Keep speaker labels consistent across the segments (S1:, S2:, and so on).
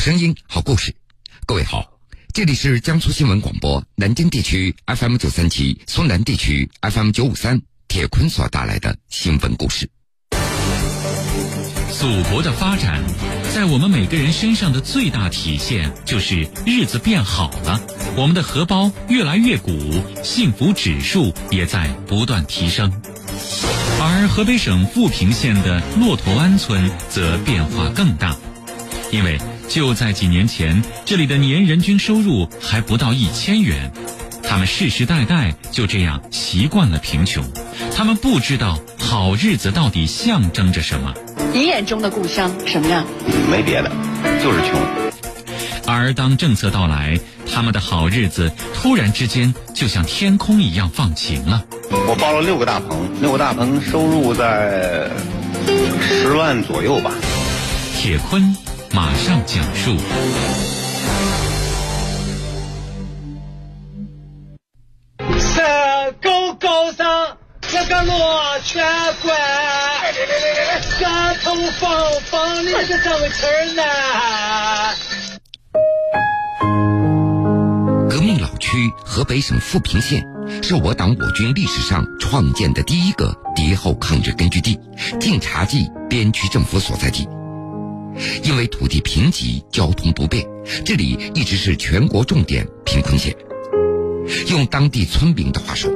S1: 声音，好故事。各位好，这里是江苏新闻广播南京地区 FM 九三七、苏南地区 FM 九五三。铁坤所带来的新闻故事。
S2: 祖国的发展，在我们每个人身上的最大体现，就是日子变好了，我们的荷包越来越鼓，幸福指数也在不断提升。而河北省阜平县的骆驼湾村则变化更大，因为就在几年前，这里的年人均收入还不到一千元。他们世世代代就这样习惯了贫穷，他们不知道好日子到底象征着什么。
S3: 你眼中的故乡什么样？
S4: 没别的，就是穷。
S2: 而当政策到来，他们的好日子突然之间就像天空一样放晴了。
S4: 我包了六个大棚，六个大棚收入在十万左右吧。
S2: 铁坤马上讲述。
S5: 个罗圈关，山头放放的那个什么词儿呢？
S1: 革命老区河北省富平县，是我党我军历史上创建的第一个敌后抗日根据地、晋察冀边区政府所在地。因为土地贫瘠、交通不便，这里一直是全国重点贫困县。用当地村民的话说。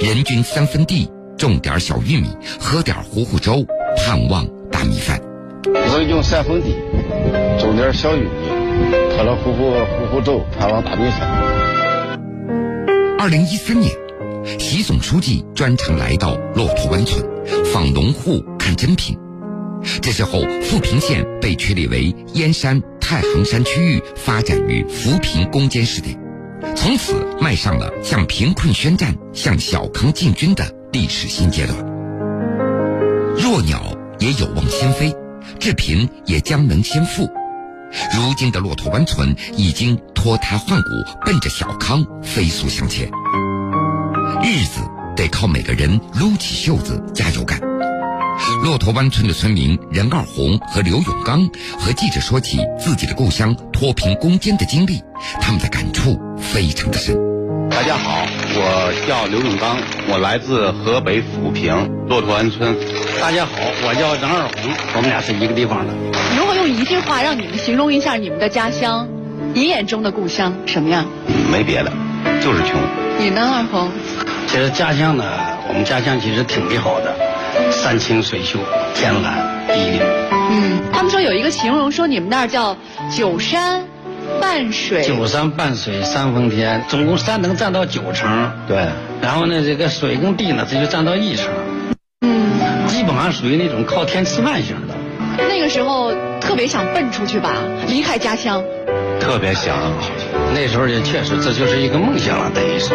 S1: 人均三分地，种点小玉米，喝点糊糊粥，盼望大米饭。
S6: 人均三分地，种点小玉米，喝了糊糊糊糊粥，盼望大米饭。
S1: 二零一三年，习总书记专程来到骆驼湾村，访农户看珍品。这时候，富平县被确立为燕山太行山区域发展与扶贫攻坚试点。从此迈上了向贫困宣战、向小康进军的历史新阶段。弱鸟也有望先飞，致贫也将能先富。如今的骆驼湾村已经脱胎换骨，奔着小康飞速向前。日子得靠每个人撸起袖子加油干。骆驼湾村的村民任二红和刘永刚和记者说起自己的故乡脱贫攻坚的经历，他们的感触非常的深。
S4: 大家好，我叫刘永刚，我来自河北抚平骆驼湾村。
S7: 大家好，我叫任二红，我们俩是一个地方的。
S3: 如果用一句话让你们形容一下你们的家乡，你眼中的故乡什么样？
S4: 没别的，就是穷。
S3: 你呢，二红？
S7: 其实家乡呢，我们家乡其实挺美好的。山清水秀，天蓝地绿。
S3: 嗯，他们说有一个形容，说你们那儿叫九山半水。
S7: 九山半水三分天，总共山能占到九成。
S4: 对。
S7: 然后呢，这个水跟地呢，这就占到一成。嗯。基本上属于那种靠天吃饭型的。
S3: 那个时候特别想奔出去吧，离开家乡。
S4: 特别想。
S7: 那时候也确实，这就是一个梦想了，等于是，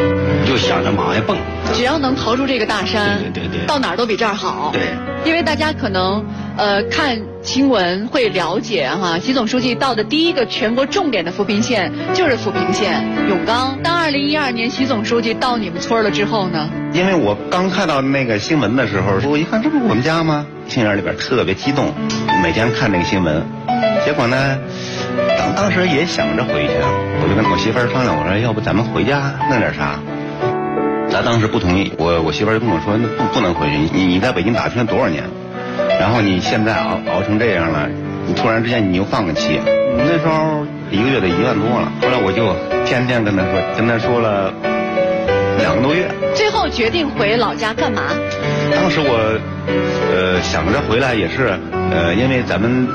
S7: 就想着往外蹦。
S3: 只要能逃出这个大山，
S7: 对对对，
S3: 到哪儿都比这儿好。
S7: 对，
S3: 因为大家可能呃看新闻会了解哈，习总书记到的第一个全国重点的扶贫县就是富平县永刚。当二零一二年习总书记到你们村了之后呢？
S4: 因为我刚看到那个新闻的时候，我一看这不是我们家吗？心眼里边特别激动，每天看那个新闻，结果呢，当当时也想着回去，我就跟我媳妇商量，我说要不咱们回家弄点啥。咱当时不同意，我我媳妇就跟我说，那不不能回去。你你在北京打拼了多少年，然后你现在熬熬成这样了，你突然之间你又放个弃，那时候一个月得一万多了。后来我就天天跟他说，跟他说了两个多月。
S3: 最后决定回老家干嘛？
S4: 当时我呃想着回来也是呃，因为咱们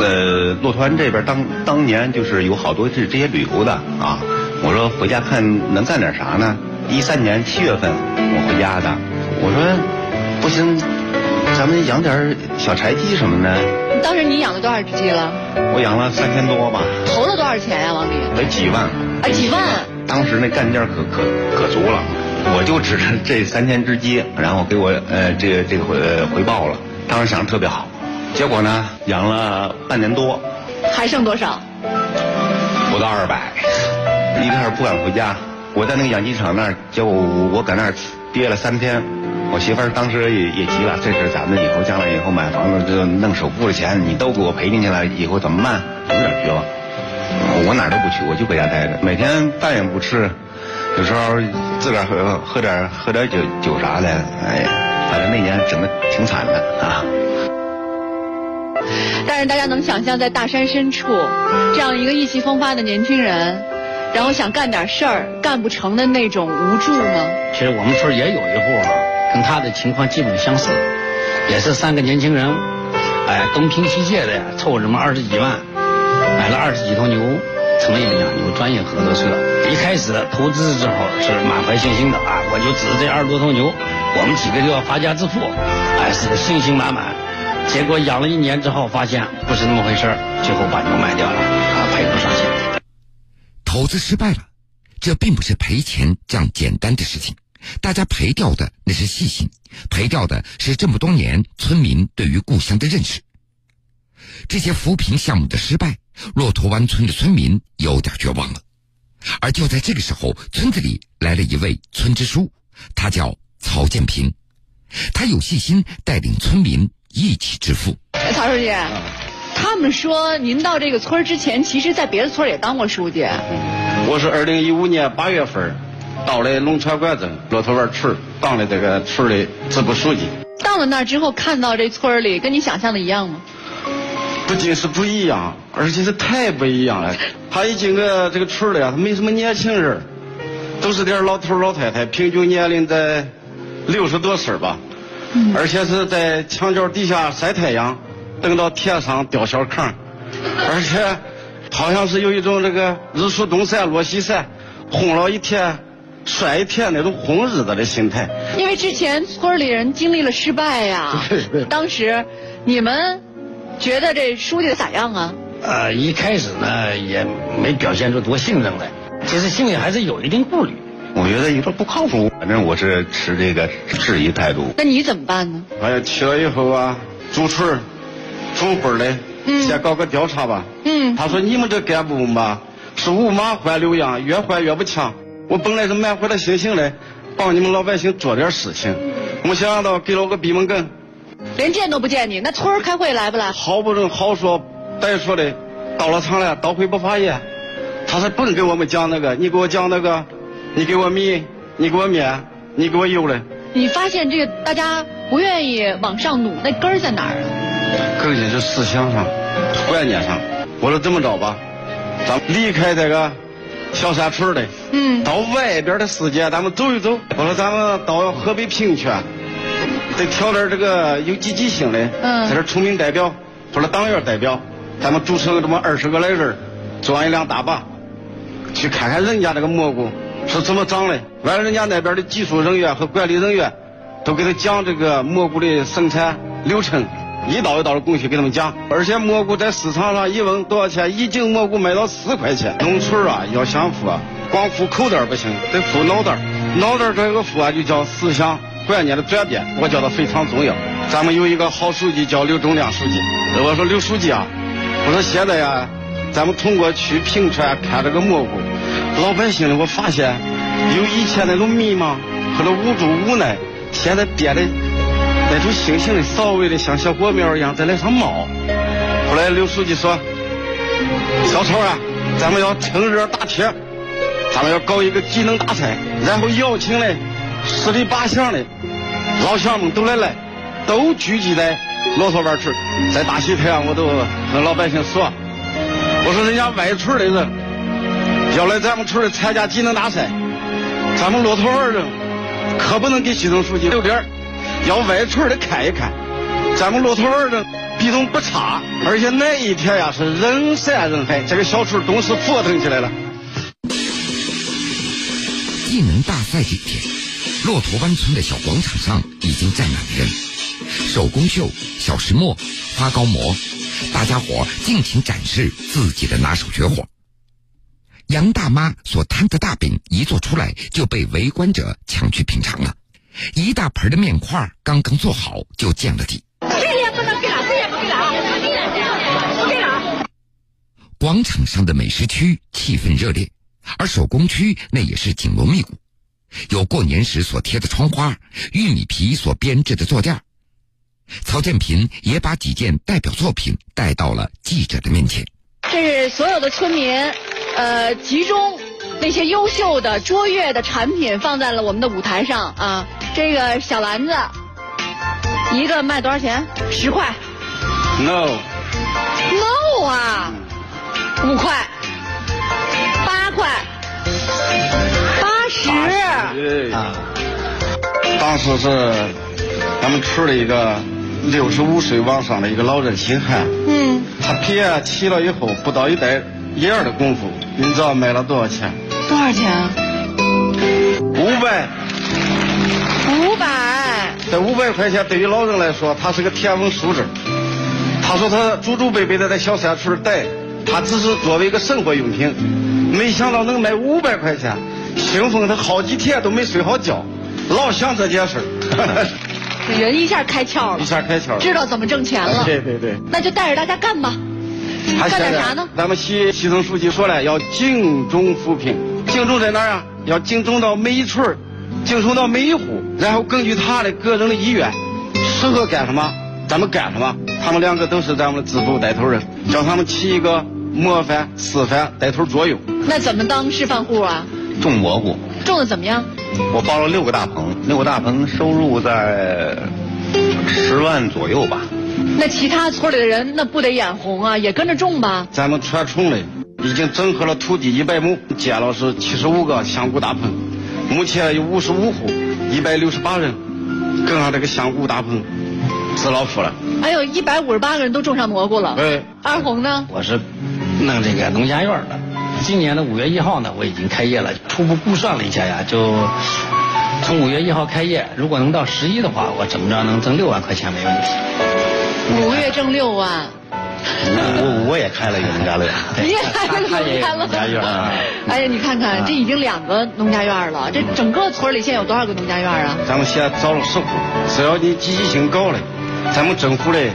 S4: 呃骆驼湾这边当当年就是有好多这这些旅游的啊，我说回家看能干点啥呢？一三年七月份我回家的，我说不行，咱们养点小柴鸡什么的。
S3: 当时你养了多少只鸡了？
S4: 我养了三千多吧。
S3: 投了多少钱呀，往里？
S4: 得几万。
S3: 啊，几万！
S4: 当时那干劲可可可足了，我就指着这三千只鸡，然后给我呃这个这个回回报了。当时想的特别好，结果呢养了半年多，
S3: 还剩多少？
S4: 不到二百，一开始不敢回家。我在那个养鸡场那儿，结果我搁那儿憋了三天，我媳妇儿当时也也急了，这是咱们以后将来以后买房子就弄首付的钱，你都给我赔进去了，以后怎么办？有点绝望。我哪儿都不去，我就搁家待着，每天饭也不吃，有时候自个儿喝喝点喝点酒酒啥的，哎呀，反正那年整的挺惨的啊。
S3: 但是大家能想象，在大山深处，这样一个意气风发的年轻人，然后想干点事儿干不成的那种无助吗？
S7: 其实我们村也有一户啊，跟他的情况基本相似，也是三个年轻人，哎，东拼西借的凑什么二十几万，买了二十几头牛，成立了养牛专业合作社。一开始投资之后是满怀信心的啊，我就指着这二十多头牛，我们几个就要发家致富，哎，是信心满满。结果养了一年之后，发现不是那么回事最后把牛卖掉了，
S1: 投资失败了，这并不是赔钱这样简单的事情，大家赔掉的那是信心，赔掉的是这么多年村民对于故乡的认识。这些扶贫项目的失败，骆驼湾村的村民有点绝望了。而就在这个时候，村子里来了一位村支书，他叫曹建平，他有信心带领村民。一起致富。
S3: 曹书记，他们说您到这个村之前，其实在别的村也当过书记。
S6: 我是二零一五年八月份到了龙泉关镇骆驼湾村，当了这个村的支部书记。
S3: 到了那儿之后，看到这村里跟你想象的一样吗？
S6: 不仅是不一样，而且是太不一样了。他一进个这个村里啊，他没什么年轻人，都是点老头老太太，平均年龄在六十多岁吧。而且是在墙角底下晒太阳，等到天上吊小坑，而且好像是有一种这个日出东山落西山，轰了一天摔一天那种红日子的心态。
S3: 因为之前村里人经历了失败呀，当时你们觉得这书记咋样啊？
S7: 呃，一开始呢也没表现出多信任来，其实心里还是有一定顾虑。
S4: 我觉得有点不靠谱，反正我是持这个质疑态度。
S3: 那你怎么办呢？
S6: 哎呀，去了以后啊，驻村、驻会嘞，先搞个调查吧。嗯。他说：“你们这干部吧，是五马换六羊，越换越不强。我本来是满怀了信心嘞，帮你们老百姓做点事情，没想到给了我个闭门羹。
S3: 连见都不见你，那村儿开会来不来？
S6: 好不容易好说歹说的，到了场了，到会不发言。他说不能给我们讲那个，你给我讲那个。”你给我米，你给我面，你给我油嘞。
S3: 你发现这个大家不愿意往上努，那根儿在哪儿啊？
S6: 根儿是思想上、观念上。我说这么着吧，咱们离开这个小山村的，嗯，到外边的世界咱们走一走。我说咱们到河北平泉，得挑点这个有积极性的，嗯，在这出名代表或者党员代表，咱们组成这么二十个来人，坐上一辆大巴，去看看人家这个蘑菇。是怎么长的？完了，人家那边的技术人员和管理人员都给他讲这个蘑菇的生产流程，一道一道的工序给他们讲。而且蘑菇在市场上一问多少钱，一斤蘑菇卖到四块钱。农村啊，要想富啊，光富口袋不行，得富脑袋脑袋这个富啊，就叫思想观念的转变，我觉得非常重要。咱们有一个好书记叫刘忠亮书记，我说刘书记啊，我说现在呀，咱们通过去平川看这个蘑菇。老百姓呢，我发现有以前那种迷茫和那无助无奈，现在变得那种心情的稍微的像小火苗一样在那上冒。后来刘书记说：“小曹啊，咱们要趁热打铁，咱们要搞一个技能大赛，然后邀请嘞十里八乡的老乡们都来来，都聚集在骆驼湾村，在大西太阳，我都跟老百姓说，我说人家外村的人。”要来咱们村里参加技能大赛，咱们骆驼湾人可不能给习总书记留点要外村的看一看，咱们骆驼湾的比他不差，而且那一天呀是人山人海，这个小村顿时沸腾起来了。
S1: 技能大赛这天，骆驼湾村的小广场上已经站满了人，手工绣、小石磨、花糕馍，大家伙尽情展示自己的拿手绝活。杨大妈所摊的大饼一做出来就被围观者抢去品尝了，一大盆的面块刚刚做好就见了底。
S8: 谁也不能给了，谁也不给了，给了。
S1: 广场上的美食区气氛热烈，而手工区那也是紧锣密鼓，有过年时所贴的窗花，玉米皮所编制的坐垫。曹建平也把几件代表作品带到了记者的面前。
S3: 这是所有的村民，呃，集中那些优秀的、卓越的产品放在了我们的舞台上啊。这个小篮子，一个卖多少钱？十块。No，No 啊，五块，八块，八十。
S6: 哎
S7: 啊，
S6: 当时是咱们村的一个六十五岁往上的一个老人姓韩，
S3: 嗯，
S6: 他皮起了以后不到一袋一儿的功夫，你知道卖了多少钱？
S3: 多少钱啊？
S6: 五百。这五百块钱对于老人来说，他是个天文数字。他说他祖祖辈辈的在小山村待，他只是作为一个生活用品，没想到能卖五百块钱，兴奋他好几天都没睡好觉，老想这件事儿，
S3: 人一下开窍了一，
S6: 下开窍了。
S3: 知道怎么挣钱了。
S6: 对对对。
S3: 那就带着大家干吧。
S6: 还
S3: 干点啥呢？
S6: 咱们习习总书记说了，要精种扶贫，精种在哪儿啊？要精种到每一村儿，精种到每一户，然后根据他的个人的意愿，适合干什么，咱们干什么。他们两个都是咱们的支部带头人，叫他们起一个模范示范带头作用。
S3: 那怎么当示范户啊？
S4: 种蘑菇，
S3: 种的怎么样？
S4: 我包了六个大棚，六个大棚收入在十万左右吧。
S3: 那其他村里的人那不得眼红啊，也跟着种吧。
S6: 咱们全村里已经整合了土地一百亩，建了是七十五个香菇大棚，目前有五十五户，一百六十八人，跟上这个香菇大棚，吃老夫了。
S3: 哎呦，一百五十八个人都种上蘑菇了。
S6: 哎，
S3: 二红呢？
S7: 我是弄这个农家院的。今年的五月一号呢，我已经开业了。初步估算了一下呀，就从五月一号开业，如果能到十一的话，我怎么着能挣六万块钱没问题。
S3: 五个月挣六万，
S4: 我我也开了一个农家乐，
S3: 你也开农家乐
S7: 农家院啊
S3: 哎呀，你看看，这已经两个农家院了。这整个村里现在有多少个农家院啊？
S6: 咱们现在招了十户，只要你积极性高嘞，咱们政府嘞，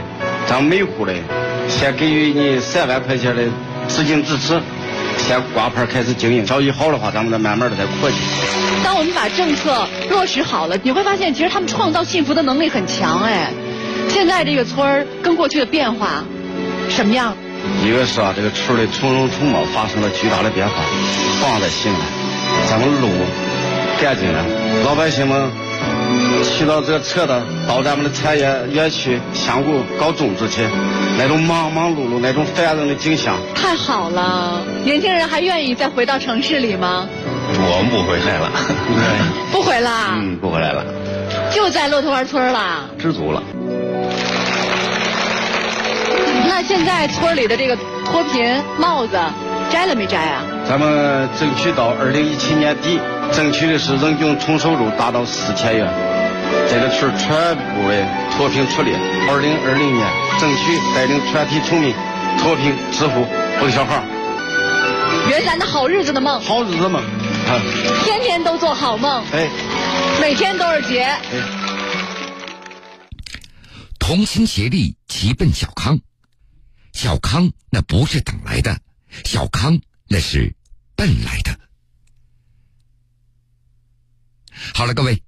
S6: 咱们每户嘞，先给予你三万块钱的资金支持，先挂牌开始经营，效益好的话，咱们再慢慢的再扩进。
S3: 当我们把政策落实好了，你会发现，其实他们创造幸福的能力很强哎。现在这个村儿跟过去的变化什么样？
S6: 一个是啊，这个村的村容村貌发生了巨大的变化，放在心了，咱们路干净了，老百姓们骑到这个车的到咱们的产业园区相互搞种植去，那种忙忙碌碌、那种繁荣的景象，
S3: 太好了，年轻人还愿意再回到城市里吗？
S4: 我们不回来了，
S3: 不回了，
S4: 嗯，不回来了，
S3: 就在骆驼湾村了。
S4: 知足了。
S3: 那现在村里的这个脱贫帽子摘了没摘啊？
S6: 咱们争取到二零一七年底，争取的是人均纯收入达到四千元，这个村全部的脱贫出列。二零二零年，争取带领全体村民脱贫致富，奔小康，
S3: 圆咱的好日子的梦，
S6: 好日子梦。啊，
S3: 天天都做好梦，
S6: 哎，
S3: 每天都是节。
S1: 哎同心协力，齐奔小康。小康那不是等来的，小康那是奔来的。好了，各位，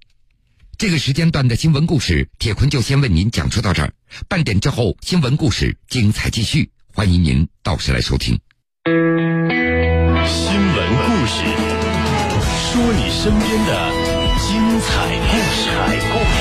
S1: 这个时间段的新闻故事，铁坤就先为您讲述到这儿。半点之后，新闻故事精彩继续，欢迎您到时来收听。
S9: 新闻故事，说你身边的精彩故事。